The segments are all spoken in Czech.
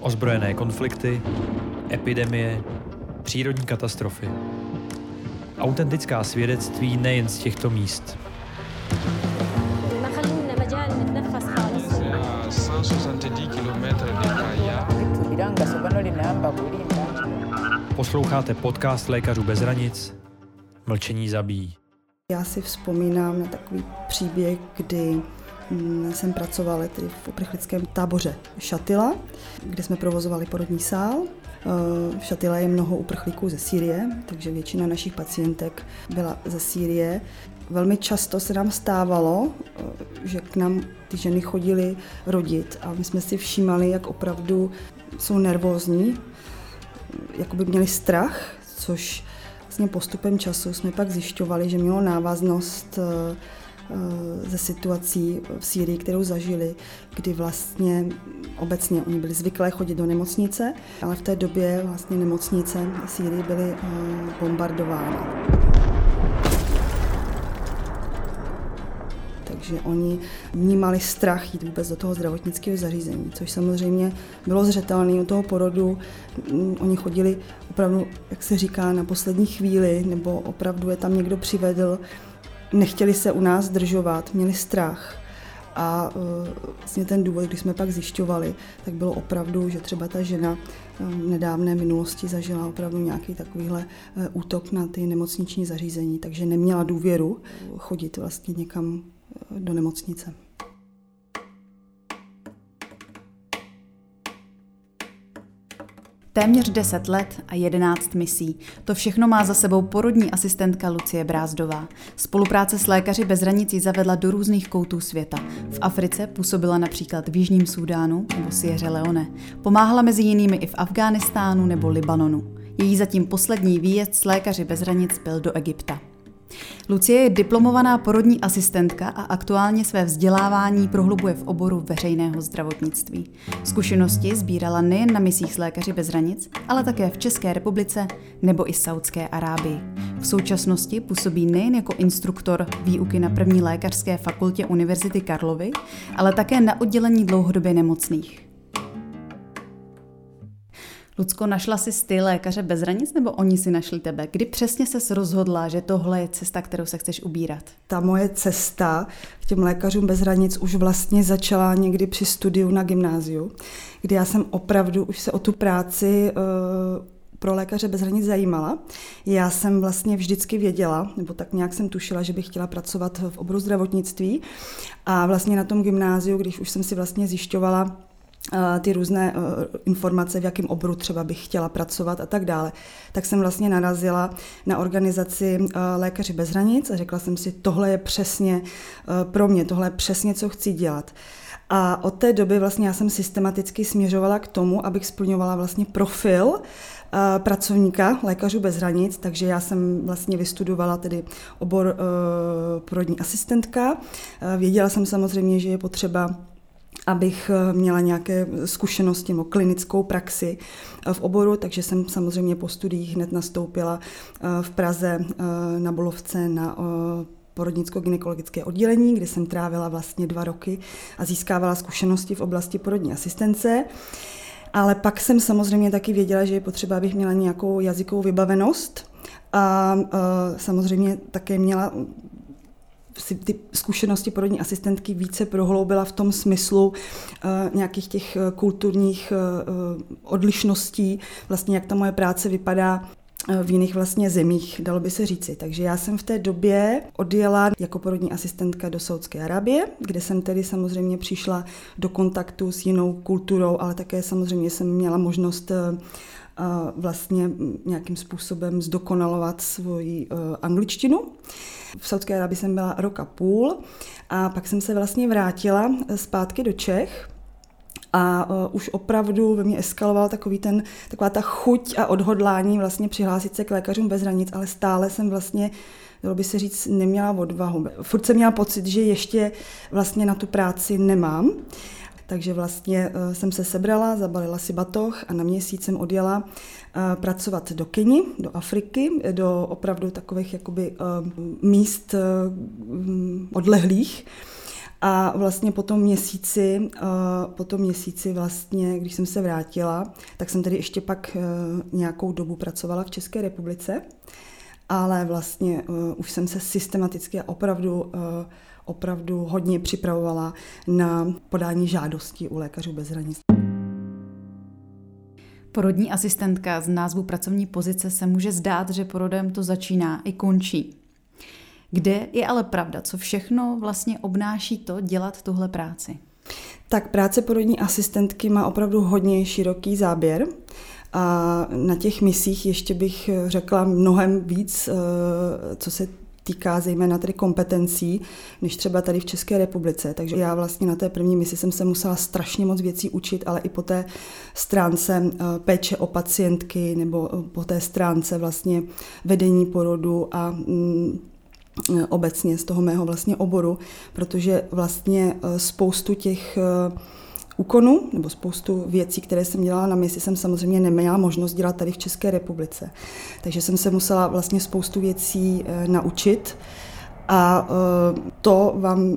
Ozbrojené konflikty, epidemie, přírodní katastrofy. Autentická svědectví nejen z těchto míst. Posloucháte podcast Lékařů bez hranic Mlčení zabíjí. Já si vzpomínám na takový příběh, kdy jsem pracovala tedy v uprchlickém táboře Šatila, kde jsme provozovali porodní sál. Eh, v Šatile je mnoho uprchlíků ze Sýrie, takže většina našich pacientek byla ze Sýrie. Velmi často se nám stávalo, eh, že k nám ty ženy chodily rodit a my jsme si všímali, jak opravdu jsou nervózní, jako by měli strach, což vlastně postupem času jsme pak zjišťovali, že mělo návaznost eh, ze situací v Sýrii, kterou zažili, kdy vlastně obecně oni byli zvyklé chodit do nemocnice, ale v té době vlastně nemocnice v Sýrii byly eh, bombardovány. takže oni vnímali strach jít vůbec do toho zdravotnického zařízení, což samozřejmě bylo zřetelné u toho porodu. Mm, oni chodili opravdu, jak se říká, na poslední chvíli, nebo opravdu je tam někdo přivedl, nechtěli se u nás zdržovat, měli strach. A e, vlastně ten důvod, když jsme pak zjišťovali, tak bylo opravdu, že třeba ta žena e, v nedávné minulosti zažila opravdu nějaký takovýhle e, útok na ty nemocniční zařízení, takže neměla důvěru chodit vlastně někam do nemocnice. Téměř 10 let a 11 misí. To všechno má za sebou porodní asistentka Lucie Brázdová. Spolupráce s lékaři bez hranic zavedla do různých koutů světa. V Africe působila například v Jižním Súdánu nebo Sierra Leone. Pomáhala mezi jinými i v Afghánistánu nebo Libanonu. Její zatím poslední výjezd s lékaři bez hranic byl do Egypta. Lucie je diplomovaná porodní asistentka a aktuálně své vzdělávání prohlubuje v oboru veřejného zdravotnictví. Zkušenosti sbírala nejen na misích s lékaři bez hranic, ale také v České republice nebo i Saudské Arábii. V současnosti působí nejen jako instruktor výuky na první lékařské fakultě Univerzity Karlovy, ale také na oddělení dlouhodobě nemocných. Lucko, našla si ty lékaře bez hranic nebo oni si našli tebe? Kdy přesně se rozhodla, že tohle je cesta, kterou se chceš ubírat? Ta moje cesta k těm lékařům bez hranic už vlastně začala někdy při studiu na gymnáziu, kdy já jsem opravdu už se o tu práci uh, pro lékaře bez hranic zajímala. Já jsem vlastně vždycky věděla, nebo tak nějak jsem tušila, že bych chtěla pracovat v oboru zdravotnictví. A vlastně na tom gymnáziu, když už jsem si vlastně zjišťovala, ty různé eh, informace, v jakém oboru třeba bych chtěla pracovat a tak dále, tak jsem vlastně narazila na organizaci eh, Lékaři bez hranic a řekla jsem si, tohle je přesně pro mě, tohle je přesně, co chci dělat. A od té doby vlastně já jsem systematicky směřovala k tomu, abych splňovala vlastně profil pracovníka Lékařů bez hranic, takže já jsem vlastně vystudovala tedy obor porodní asistentka. Věděla jsem samozřejmě, že je potřeba abych eh, měla nějaké zkušenosti nebo klinickou praxi eh, v oboru, takže jsem samozřejmě po studiích hned nastoupila eh, v Praze na Bolovce na porodnicko-gynekologické oddělení, kde jsem trávila vlastně dva roky a získávala zkušenosti v oblasti porodní asistence. Ale pak jsem samozřejmě taky věděla, že je potřeba, abych měla nějakou jazykovou vybavenost a samozřejmě také měla si ty zkušenosti porodní asistentky více prohloubila v tom smyslu uh, nějakých těch eh, kulturních uh, odlišností, vlastně jak ta moje práce vypadá v jiných vlastně zemích, dalo by se říci. Takže já jsem v té době odjela jako porodní asistentka do Saudské Arábie, kde jsem tedy samozřejmě přišla do kontaktu s jinou kulturou, ale také samozřejmě jsem měla možnost vlastně nějakým způsobem zdokonalovat svoji angličtinu. V Saudské Arábii jsem byla rok a půl a pak jsem se vlastně vrátila zpátky do Čech a uh, už opravdu ve mně eskaloval takový ten, taková ta chuť a odhodlání vlastně přihlásit se k lékařům bez hranic, ale stále jsem vlastně dalo by se říct, neměla odvahu. Furt jsem měla pocit, že ještě vlastně na tu práci nemám. Takže vlastně uh, jsem se sebrala, zabalila si batoh a na měsíc jsem odjela uh, pracovat do Keni, do Afriky, do opravdu takových jakoby uh, míst odlehlých. A vlastně po tom měsíci, po tom měsíci vlastně, když jsem se vrátila, tak jsem tedy ještě pak nějakou dobu pracovala v České republice, ale vlastně už jsem se systematicky a opravdu opravdu hodně připravovala na podání žádostí u lékařů bez hranic. Porodní asistentka z názvu pracovní pozice se může zdát, že porodem to začíná i končí. Kde je ale pravda, co všechno vlastně obnáší to dělat tuhle práci? Tak práce porodní asistentky má opravdu hodně široký záběr. A na těch misích ještě bych řekla mnohem víc, eh, co se týká zejména tedy kompetencí, než třeba tady v České republice. Takže já vlastně na té první misi jsem se musela strašně moc věcí učit, ale i po té stránce eh, péče o pacientky nebo eh, po té stránce vlastně vedení porodu a mm, eh, obecně z toho mého vlastně oboru, protože vlastně spoustu těch úkonů nebo spoustu věcí, které jsem dělala na misi, jsem samozřejmě neměla možnost dělat tady v České republice. Takže jsem se musela vlastně spoustu věcí e, naučit. A e, to vám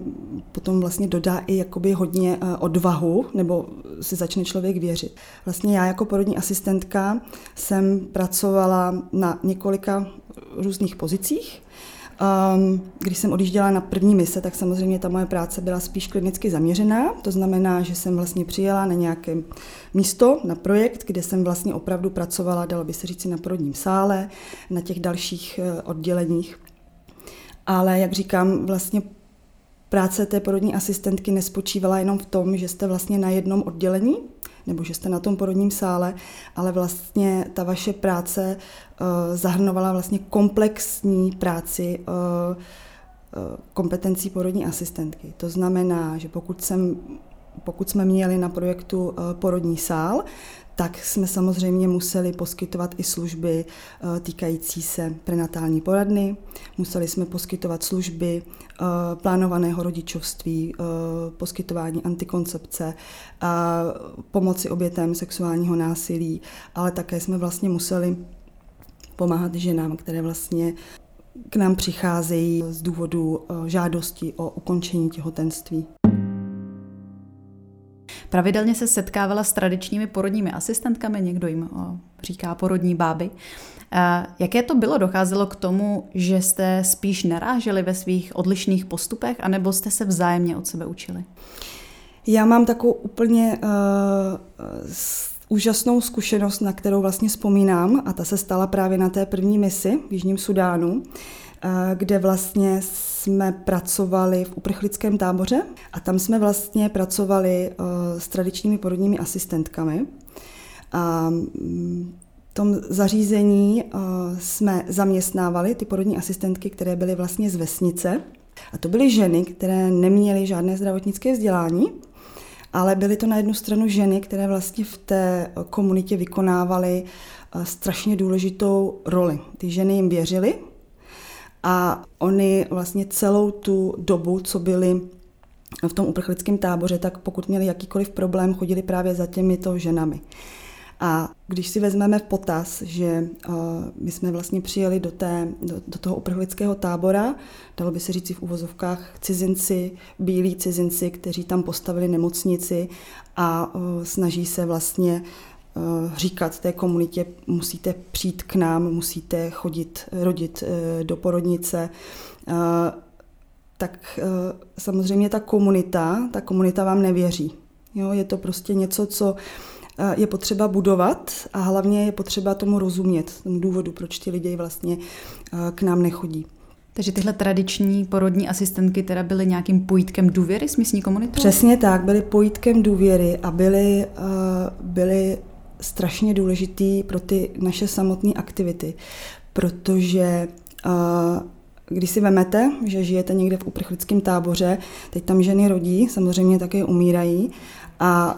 potom vlastně dodá i jakoby hodně e, odvahu, nebo si začne člověk věřit. Vlastně já jako porodní asistentka jsem pracovala na několika různých pozicích. Um, když jsem odjížděla na první mise, tak samozřejmě ta moje práce byla spíš klinicky zaměřená. To znamená, že jsem vlastně přijela na nějaké místo, na projekt, kde jsem vlastně opravdu pracovala, dalo by se říci, na porodním sále, na těch dalších eh, odděleních. Ale jak říkám, vlastně práce té porodní asistentky nespočívala jenom v tom, že jste vlastně na jednom oddělení, nebo že jste na tom porodním sále, ale vlastně ta vaše práce uh, zahrnovala vlastně komplexní práci uh, kompetencí porodní asistentky. To znamená, že pokud, jsem, pokud jsme měli na projektu porodní sál, tak jsme samozřejmě museli poskytovat i služby eh, týkající se prenatální poradny, museli jsme poskytovat služby eh, plánovaného rodičovství, eh, poskytování antikoncepce, pomoci obětem sexuálního násilí, ale také jsme vlastně museli pomáhat ženám, které vlastně k nám přicházejí z důvodu žádosti o ukončení těhotenství. Pravidelně se setkávala s tradičními porodními asistentkami, někdo jim říká porodní báby. Jaké to bylo? Docházelo k tomu, že jste spíš naráželi ve svých odlišných postupech, anebo jste se vzájemně od sebe učili? Já mám takovou úplně uh, úžasnou zkušenost, na kterou vlastně vzpomínám, a ta se stala právě na té první misi v Jižním Sudánu. Uh, kde vlastně jsme pracovali v uprchlickém táboře a tam jsme vlastně pracovali eh, s tradičními porodními asistentkami. A mm, v tom zařízení eh, jsme zaměstnávali ty porodní asistentky, které byly vlastně z vesnice. A to byly ženy, které neměly žádné zdravotnické vzdělání, ale byly to na jednu stranu ženy, které vlastně v té komunitě vykonávaly eh, strašně důležitou roli. Ty ženy jim věřily, a oni vlastně celou tu dobu, co byli v tom uprchlickém táboře, tak pokud měli jakýkoliv problém, chodili právě za těmito ženami. A když si vezmeme v potaz, že uh, my jsme vlastně přijeli do, té, do, do toho uprchlického tábora, dalo by se říct v uvozovkách cizinci, bílí cizinci, kteří tam postavili nemocnici a uh, snaží se vlastně Eh, říkat té komunitě, musíte přijít k nám, musíte chodit, rodit eh, do porodnice, eh, tak samozřejmě ta komunita, ta komunita vám nevěří. Jo, je to prostě něco, co je potřeba budovat a hlavně je potřeba tomu rozumět, tomu důvodu, proč ti lidi vlastně k nám nechodí. Takže tyhle tradiční porodní asistentky teda byly nějakým pojítkem důvěry s místní komunitou? Přesně tak, byly pojítkem důvěry a byly, byly strašně důležitý pro ty naše samotné aktivity, protože když si vemete, že žijete někde v uprchlickém táboře, teď tam ženy rodí, samozřejmě také umírají a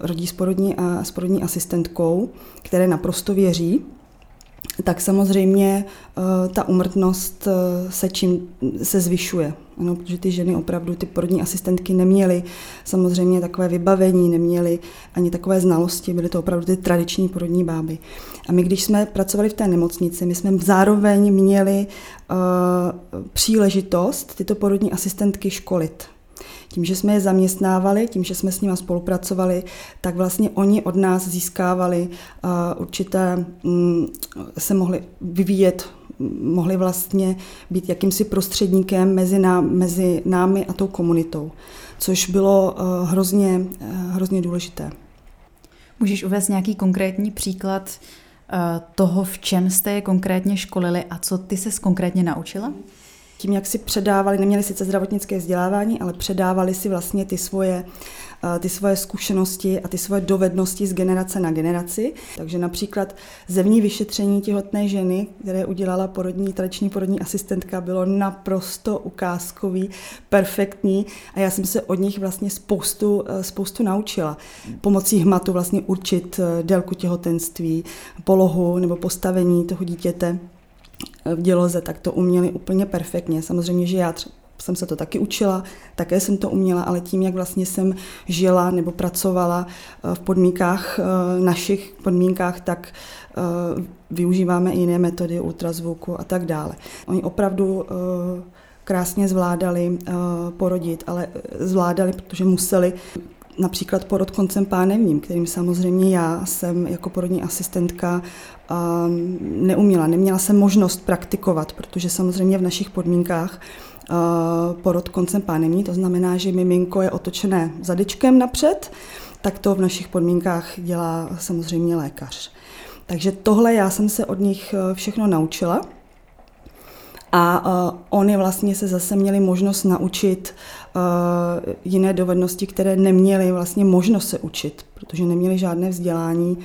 rodí s porodní, a, s porodní asistentkou, které naprosto věří, tak samozřejmě eh, ta umrtnost eh, se čím se zvyšuje. Ano, protože ty ženy opravdu, ty porodní asistentky neměly samozřejmě takové vybavení, neměly ani takové znalosti, byly to opravdu ty tradiční porodní báby. A my, když jsme pracovali v té nemocnici, my jsme zároveň měli uh, příležitost tyto porodní asistentky školit. Tím, že jsme je zaměstnávali, tím, že jsme s nimi spolupracovali, tak vlastně oni od nás získávali uh, určité, um, se mohli vyvíjet mohli vlastně být jakýmsi prostředníkem mezi, ná, mezi námi a tou komunitou, což bylo uh, hrozně, uh, hrozně důležité. Můžeš uvést nějaký konkrétní příklad toho, v čem jste je konkrétně školili a co ty se konkrétně naučila? Tím, jak si předávali, neměli sice zdravotnické vzdělávání, ale předávali si vlastně ty svoje uh, ty svoje zkušenosti a ty svoje dovednosti z generace na generaci. Takže například zemní vyšetření těhotné ženy, které udělala porodní, tradiční porodní asistentka, bylo naprosto ukázkový, perfektní a já jsem se od nich vlastně spoustu, eh, spoustu naučila. Pomocí hmatu vlastně určit eh, délku těhotenství, polohu nebo postavení toho dítěte v děloze, tak to uměli úplně perfektně. Samozřejmě, že já jsem se to taky učila, také jsem to uměla, ale tím, jak vlastně jsem žila nebo pracovala eh, v podmínkách, eh, našich podmínkách, tak eh, využíváme i jiné metody ultrazvuku a tak dále. Oni opravdu krásně zvládali porodit, ale zvládali, protože museli například porod koncem pánevním, kterým samozřejmě já jsem jako porodní asistentka neuměla. Neměla jsem možnost praktikovat, protože samozřejmě v našich podmínkách porod koncem pánevní, to znamená, že miminko je otočené zadečkem napřed, tak to v našich podmínkách dělá samozřejmě lékař. Takže tohle já jsem se od nich e, všechno naučila. A uh, oni vlastně se zase měli možnost naučit uh, jiné dovednosti, které neměli vlastně možnost se učit, protože neměli žádné vzdělání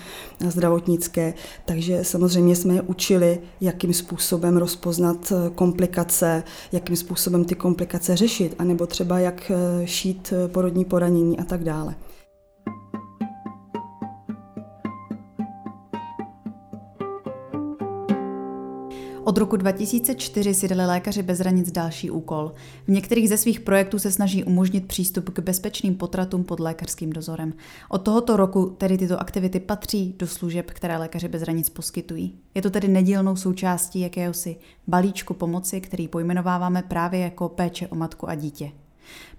zdravotnické. Takže samozřejmě jsme je učili, jakým způsobem rozpoznat komplikace, jakým způsobem ty komplikace řešit, anebo třeba jak šít porodní poranění a tak dále. Od roku 2004 si dali lékaři bez hranic další úkol. V některých ze svých projektů se snaží umožnit přístup k bezpečným potratům pod lékařským dozorem. Od tohoto roku tedy tyto aktivity patří do služeb, které lékaři bez hranic poskytují. Je to tedy nedílnou součástí jakéhosi balíčku pomoci, který pojmenováváme právě jako péče o matku a dítě.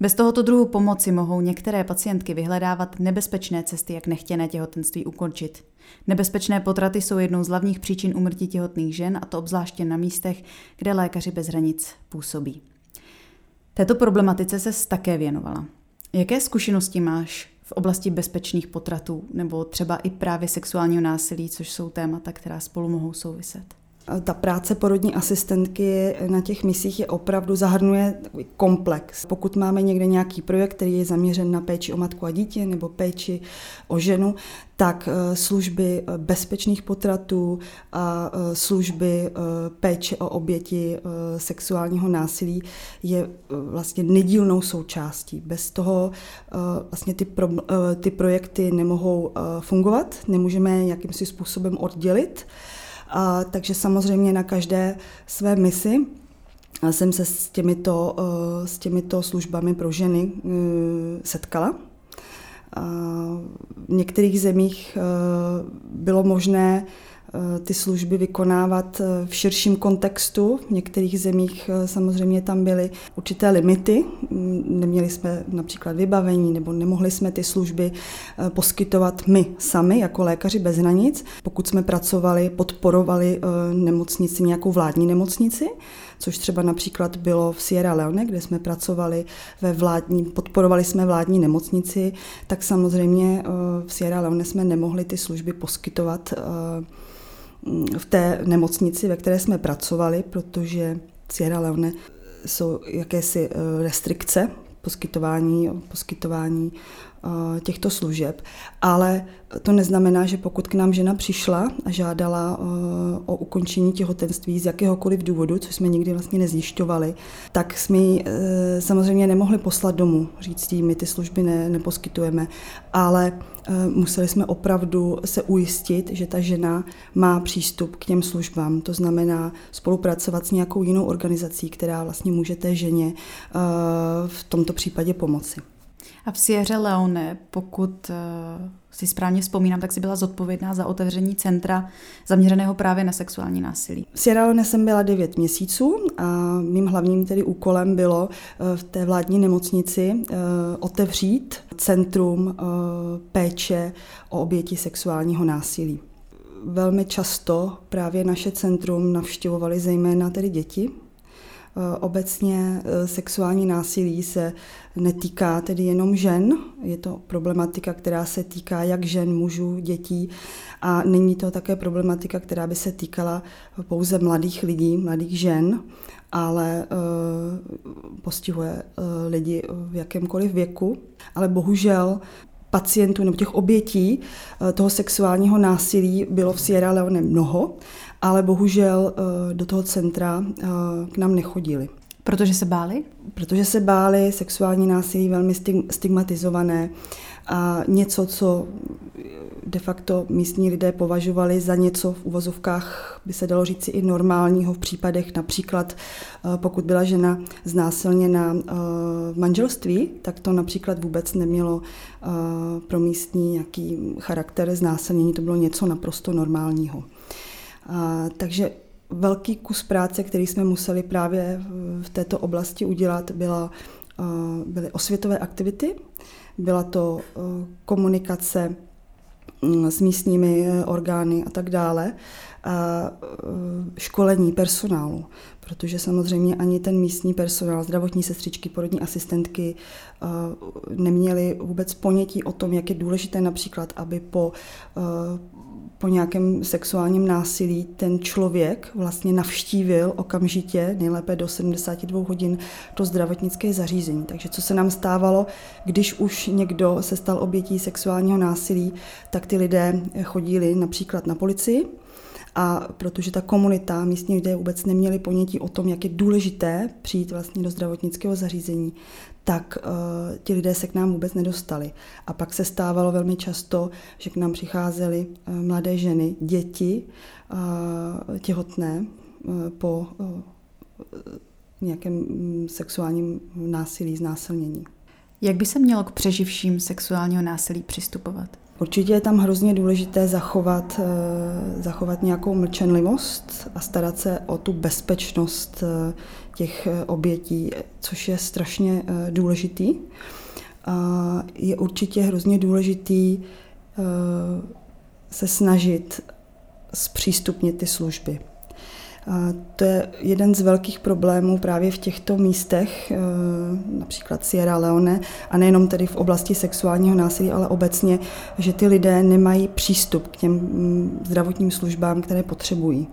Bez tohoto druhu pomoci mohou některé pacientky vyhledávat nebezpečné cesty, jak nechtěné těhotenství ukončit. Nebezpečné potraty jsou jednou z hlavních příčin umrtí těhotných žen, a to obzvláště na místech, kde lékaři bez hranic působí. Této problematice se také věnovala. Jaké zkušenosti máš v oblasti bezpečných potratů nebo třeba i právě sexuálního násilí, což jsou témata, která spolu mohou souviset? Ta práce porodní asistentky na těch misích je opravdu zahrnuje komplex. Pokud máme někde nějaký projekt, který je zaměřen na péči o matku a dítě nebo péči o ženu, tak eh, služby eh, bezpečných potratů a eh, služby péče o oběti sexuálního násilí je vlastně nedílnou součástí. Bez toho vlastně ty, pro, ty projekty nemohou fungovat, nemůžeme jakýmsi způsobem oddělit. A, takže samozřejmě na každé své misi jsem se s těmito, eh, s těmito službami pro ženy eh, setkala. V některých zemích eh, bylo možné ty služby vykonávat eh, v širším kontextu. V některých zemích eh, samozřejmě tam byly určité limity. Mm, neměli jsme například vybavení nebo nemohli jsme ty služby poskytovat my sami jako lékaři bez hranic. Pokud jsme pracovali, podporovali nemocnici, nějakou vládní nemocnici, což třeba například bylo v Sierra Leone, kde jsme pracovali ve vládní, podporovali jsme vládní nemocnici, tak samozřejmě v Sierra Leone jsme nemohli ty služby poskytovat v té nemocnici, ve které jsme pracovali, protože Sierra Leone jsou jakési eh, restrikce poskytování, poskytování těchto služeb. Ale to neznamená, že pokud k nám žena přišla a žádala eh, o ukončení těhotenství z jakéhokoliv důvodu, což jsme nikdy vlastně nezjišťovali, tak jsme ji eh, samozřejmě nemohli poslat domů, říct jí, my ty služby ne, neposkytujeme, ale museli jsme opravdu se ujistit, že ta žena má přístup k těm službám. To znamená spolupracovat s nějakou jinou organizací, která vlastně může té ženě v tomto případě pomoci. A v Sierra Leone, pokud uh, si správně vzpomínám, tak si byla zodpovědná za otevření centra zaměřeného právě na sexuální násilí. V Sierra Leone jsem byla 9 měsíců a mým hlavním tedy úkolem bylo eh, v té vládní nemocnici eh, otevřít centrum eh, péče o oběti sexuálního násilí. Velmi často právě naše centrum navštěvovali zejména tedy děti, Eh, obecně eh, sexuální násilí se netýká tedy jenom žen, je to problematika, která se týká jak žen, mužů, dětí. A není to také problematika, která by se týkala pouze mladých lidí, mladých žen, ale uh, postihuje lidi v jakémkoliv věku. Ale bohužel pacientů nebo těch obětí toho sexuálního násilí bylo v Sierra Leone mnoho ale bohužel eh, do toho centra eh, k nám nechodili. Protože se báli? Protože se báli, sexuální násilí velmi stigmatizované a něco, co de facto místní lidé považovali za něco v uvozovkách, by se dalo říci i normálního v případech například, eh, pokud byla žena znásilněna v manželství, tak to například vůbec nemělo pro místní nějaký charakter znásilnění, to bylo něco naprosto normálního. A, takže velký kus práce, který jsme museli právě v této oblasti udělat, byla, byly osvětové aktivity, byla to komunikace s místními e, orgány a tak dále, a e, školení personálu, protože samozřejmě ani ten místní personál, zdravotní sestřičky, porodní asistentky neměli vůbec ponětí o tom, jak je důležité například, aby po po nějakém sexuálním násilí ten člověk vlastně navštívil okamžitě, nejlépe do 72 hodin, to zdravotnické zařízení. Takže co se nám stávalo, když už někdo se stal obětí sexuálního násilí, tak ty lidé chodili například na policii, a protože ta komunita, místní lidé vůbec neměli ponětí o tom, jak je důležité přijít vlastně do zdravotnického zařízení, tak uh, ti lidé se k nám vůbec nedostali. A pak se stávalo velmi často, že k nám přicházely uh, mladé ženy, děti uh, těhotné uh, po uh, nějakém um, sexuálním násilí, znásilnění. Jak by se mělo k přeživším sexuálního násilí přistupovat? Určitě je tam hrozně důležité zachovat, zachovat nějakou mlčenlivost a starat se o tu bezpečnost těch eh, obětí, což je strašně eh, důležitý. A je určitě hrozně důležitý eh, se snažit zpřístupnit ty služby. To je jeden z velkých problémů právě v těchto místech, například Sierra Leone, a nejenom tedy v oblasti sexuálního násilí, ale obecně, že ty lidé nemají přístup k těm mm, zdravotním službám, které potřebují.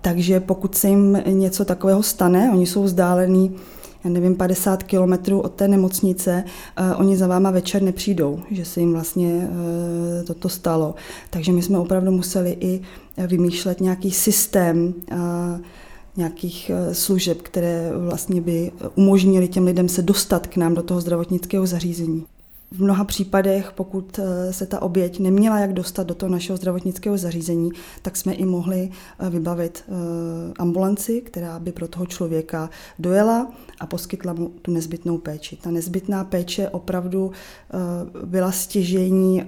Takže pokud se jim něco takového stane, oni jsou vzdálení já nevím, 50 kilometrů od té nemocnice, uh, oni za váma večer nepřijdou, že se jim vlastně uh, toto stalo. Takže my jsme opravdu museli i vymýšlet nějaký systém uh, nějakých služeb, které vlastně by umožnili těm lidem se dostat k nám do toho zdravotnického zařízení. V mnoha případech, pokud eh, se ta oběť neměla jak dostat do toho našeho zdravotnického zařízení, tak jsme i mohli eh, vybavit eh, ambulanci, která by pro toho člověka dojela a poskytla mu tu nezbytnou péči. Ta nezbytná péče opravdu byla stěžení,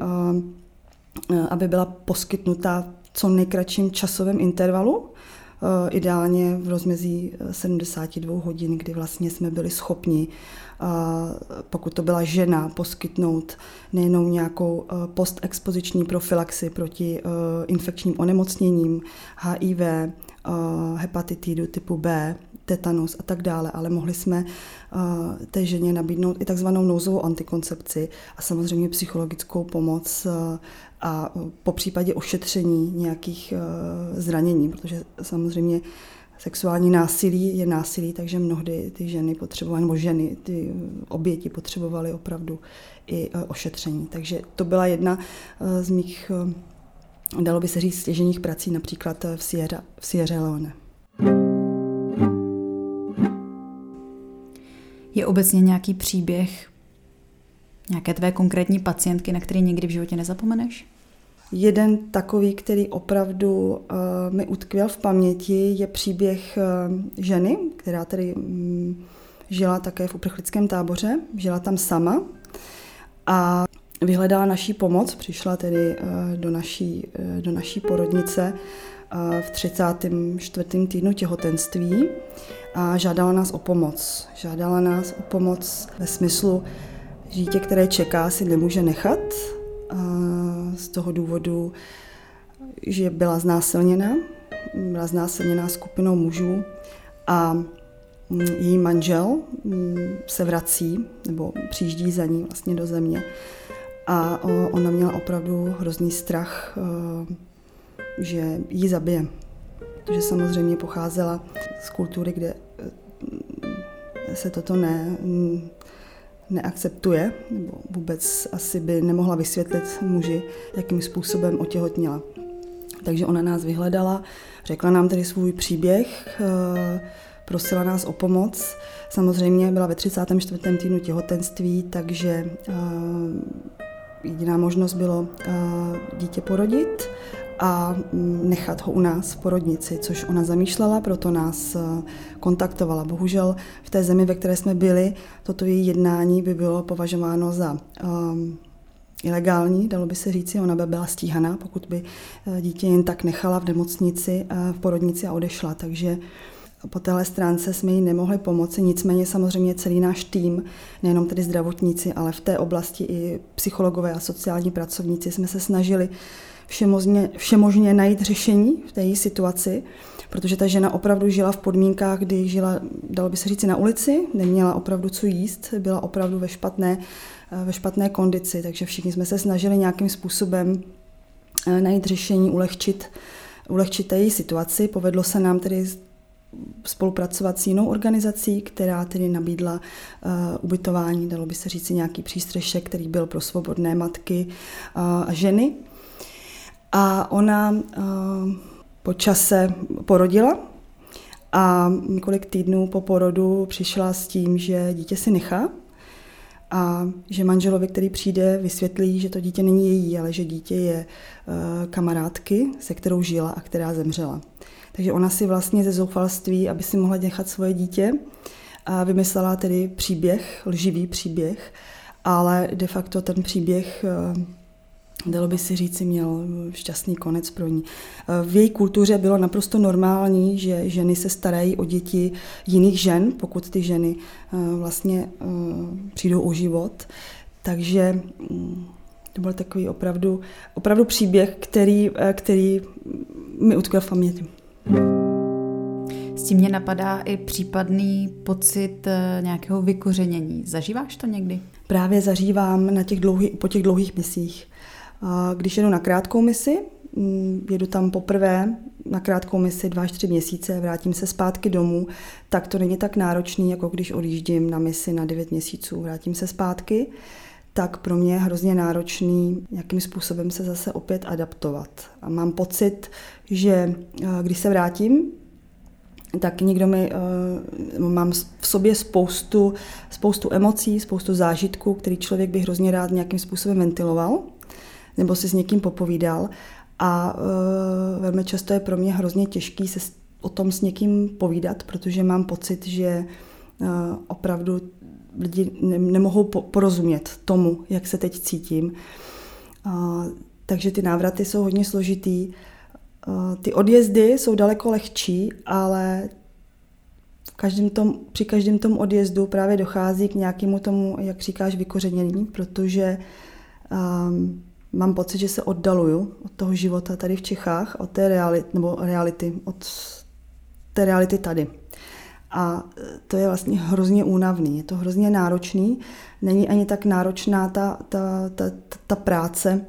aby byla poskytnuta co nejkratším časovém intervalu, ideálně v rozmezí 72 hodin, kdy vlastně jsme byli schopni pokud to byla žena, poskytnout nejenom nějakou postexpoziční profilaxi proti infekčním onemocněním, HIV, hepatitidu typu B, tetanus a tak dále, ale mohli jsme té ženě nabídnout i takzvanou nouzovou antikoncepci a samozřejmě psychologickou pomoc a po případě ošetření nějakých zranění, protože samozřejmě sexuální násilí je násilí, takže mnohdy ty ženy potřebovaly, nebo ženy, ty oběti potřebovaly opravdu i e, ošetření. Takže to byla jedna e, z mých, dalo by se říct, stěženích prací například v Sierra, v Sierra Leone. Je obecně nějaký příběh nějaké tvé konkrétní pacientky, na který nikdy v životě nezapomeneš? Jeden takový, který opravdu uh, mi utkvěl v paměti, je příběh uh, ženy, která tedy um, žila také v uprchlickém táboře, žila tam sama a vyhledala naší pomoc, přišla tedy do naší, do naší porodnice v 34. týdnu těhotenství a žádala nás o pomoc. Žádala nás o pomoc ve smyslu, dítě, které čeká, si nemůže nechat toho důvodu, že byla znásilněna, byla znásilněná skupinou mužů a mm, její manžel mm, se vrací nebo přijíždí za ní vlastně do země a ona měla opravdu hrozný strach, že ji zabije. Protože samozřejmě pocházela z kultury, kde se toto ne, neakceptuje, nebo vůbec asi by nemohla vysvětlit muži, jakým způsobem otěhotněla. Takže ona nás vyhledala, řekla nám tedy svůj příběh, eh, prosila nás o pomoc. Samozřejmě byla ve 34. týdnu těhotenství, takže eh, jediná možnost bylo eh, dítě porodit a nechat ho u nás v porodnici, což ona zamýšlela, proto nás eh, kontaktovala. Bohužel v té zemi, ve které jsme byli, toto její jednání by bylo považováno za um, ilegální, dalo by se říci, ona by byla stíhaná, pokud by eh, dítě jen tak nechala v nemocnici, v porodnici a odešla. Takže po téhle stránce jsme jí nemohli pomoci, nicméně samozřejmě celý náš tým, nejenom tedy zdravotníci, ale v té oblasti i psychologové a sociální pracovníci jsme se snažili všemožně, všemožně najít řešení v té její situaci, protože ta žena opravdu žila v podmínkách, kdy žila, dalo by se říci, na ulici, neměla opravdu co jíst, byla opravdu ve špatné, eh, ve špatné kondici, takže všichni jsme se snažili nějakým způsobem eh, najít řešení, ulehčit, ulehčit její situaci. Povedlo se nám tedy spolupracovat s jinou organizací, která tedy nabídla uh, ubytování, dalo by se říci nějaký přístřešek, který byl pro svobodné matky uh, a ženy. A ona uh, po čase porodila a několik týdnů po porodu přišla s tím, že dítě si nechá a že manželovi, který přijde, vysvětlí, že to dítě není její, ale že dítě je uh, kamarádky, se kterou žila a která zemřela. Takže ona si vlastně ze zoufalství, aby si mohla nechat svoje dítě, a vymyslela tedy příběh, lživý příběh, ale de facto ten příběh uh, dalo by si říci, měl šťastný konec pro ní. V její kultuře bylo naprosto normální, že ženy se starají o děti jiných žen, pokud ty ženy eh, vlastně eh, přijdou o život. Takže mm, to byl takový opravdu, opravdu příběh, který, eh, který mi utkvěl v paměti. S tím mě napadá i případný pocit nějakého vykořenění. Zažíváš to někdy? Právě zažívám na těch dlouhý, po těch dlouhých misích. Když jedu na krátkou misi, mm, jedu tam poprvé na krátkou misi dva až tři měsíce, vrátím se zpátky domů, tak to není tak náročný, jako když odjíždím na misi na devět měsíců, vrátím se zpátky, tak pro mě je hrozně náročný, jakým způsobem se zase opět adaptovat. A mám pocit, že když se vrátím, tak někdo mi, uh, mám v sobě spoustu, spoustu emocí, spoustu zážitků, který člověk by hrozně rád nějakým způsobem ventiloval nebo si s někým popovídal. A uh, velmi často je pro mě hrozně těžký se o tom s někým povídat, protože mám pocit, že uh, opravdu lidi ne, nemohou po, porozumět tomu, jak se teď cítím. Uh, takže ty návraty jsou hodně složitý. Uh, ty odjezdy jsou daleko lehčí, ale v každém tom, při každém tom odjezdu právě dochází k nějakému tomu, jak říkáš, vykořenění, protože um, mám pocit, že se oddaluju od toho života tady v Čechách, od té reality, nebo reality, od té reality tady. A to je vlastně hrozně únavný, je to hrozně náročný. Není ani tak náročná ta, ta, ta, ta práce,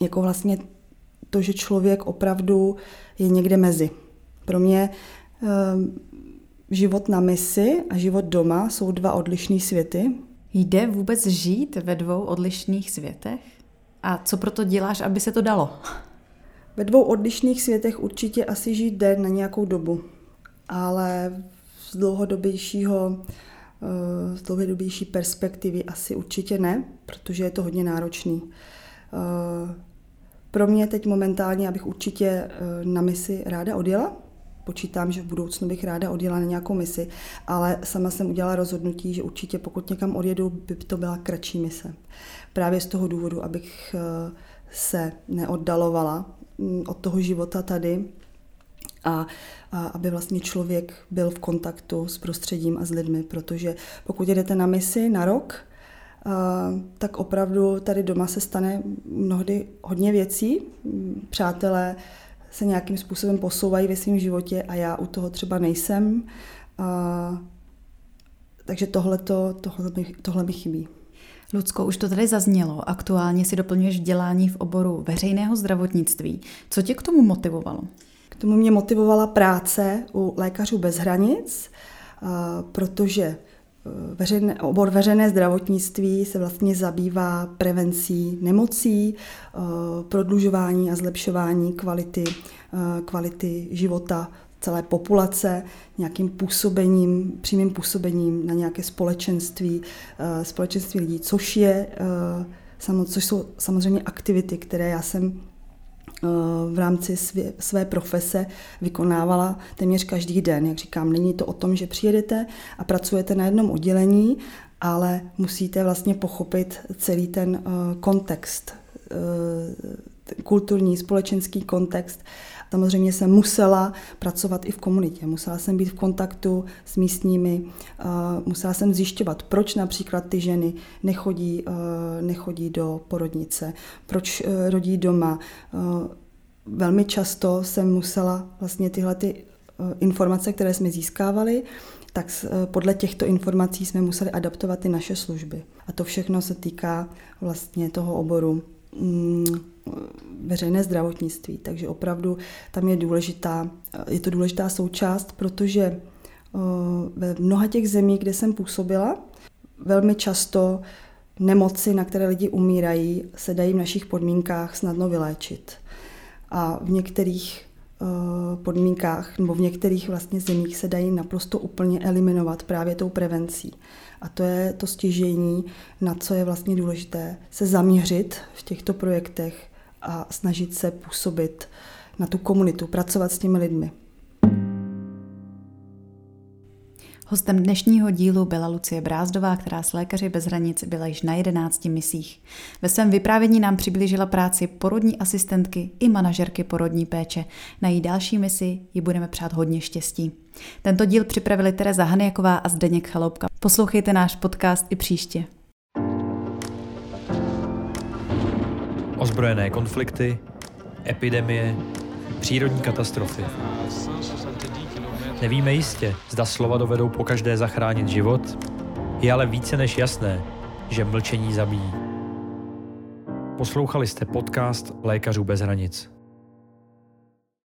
jako vlastně to, že člověk opravdu je někde mezi. Pro mě eh, život na misi a život doma jsou dva odlišné světy. Jde vůbec žít ve dvou odlišných světech? A co proto děláš, aby se to dalo? Ve dvou odlišných světech určitě asi žít jde na nějakou dobu, ale z dlouhodobějšího eh, z dlouhodobější perspektivy asi určitě ne, protože je to hodně náročný. Eh, pro mě teď momentálně, abych určitě eh, na misi ráda odjela, počítám, že v budoucnu bych ráda odjela na nějakou misi, ale sama jsem udělala rozhodnutí, že určitě pokud někam odjedu, by to byla kratší mise. Právě z toho důvodu, abych eh, se neoddalovala mm, od toho života tady a, a aby vlastně člověk byl v kontaktu s prostředím a s lidmi, protože pokud jdete na misi na rok, tak opravdu tady doma se stane mnohdy hodně věcí. Přátelé se nějakým způsobem posouvají ve svém životě a já u toho třeba nejsem. A, takže tohle, tohle, mi, tohle mi chybí. Lucko, už to tady zaznělo. Aktuálně si doplňuješ vzdělání v oboru veřejného zdravotnictví. Co tě k tomu motivovalo? K tomu mě motivovala práce u lékařů bez hranic, protože veřejné, obor veřejné zdravotnictví se vlastně zabývá prevencí nemocí, eh, prodlužování a zlepšování kvality, eh, kvality života celé populace, nějakým působením, přímým působením na nějaké společenství, eh, společenství lidí, což je což jsou samozřejmě aktivity, které já jsem v rámci svě, své profese vykonávala téměř každý den. Jak říkám, není to o tom, že přijedete a pracujete na jednom oddělení, ale musíte vlastně pochopit celý ten kontext, kulturní, společenský kontext Samozřejmě jsem musela pracovat i v komunitě, musela jsem být v kontaktu s místními, musela jsem zjišťovat, proč například ty ženy nechodí, nechodí do porodnice, proč e, rodí doma. Velmi často jsem musela vlastně tyhle ty informace, které jsme získávali, tak podle těchto informací jsme museli adaptovat i naše služby. A to všechno se týká vlastně toho oboru mm, veřejné zdravotnictví. Takže opravdu tam je důležitá, je to důležitá součást, protože eh, ve mnoha těch zemích, kde jsem působila, velmi často nemoci, na které lidi umírají, se dají v našich podmínkách snadno vyléčit. A v některých eh, podmínkách nebo v některých vlastně zemích se dají naprosto úplně eliminovat právě tou prevencí. A to je to stěžení, na co je vlastně důležité se zaměřit v těchto projektech a snažit se působit na tu komunitu, pracovat s těmi lidmi. Hostem dnešního dílu byla Lucie Brázdová, která s Lékaři bez hranic byla již na 11 misích. Ve svém vyprávění nám přiblížila práci porodní asistentky i manažerky porodní péče. Na její další misi ji budeme přát hodně štěstí. Tento díl připravili Tereza Hanyjaková a Zdeněk Chaloupka. Poslouchejte náš podcast i příště. Ozbrojené konflikty, epidemie, přírodní katastrofy. Nevíme jistě, zda slova dovedou po každé zachránit život, je ale více než jasné, že mlčení zabíjí. Poslouchali jste podcast Lékařů bez hranic.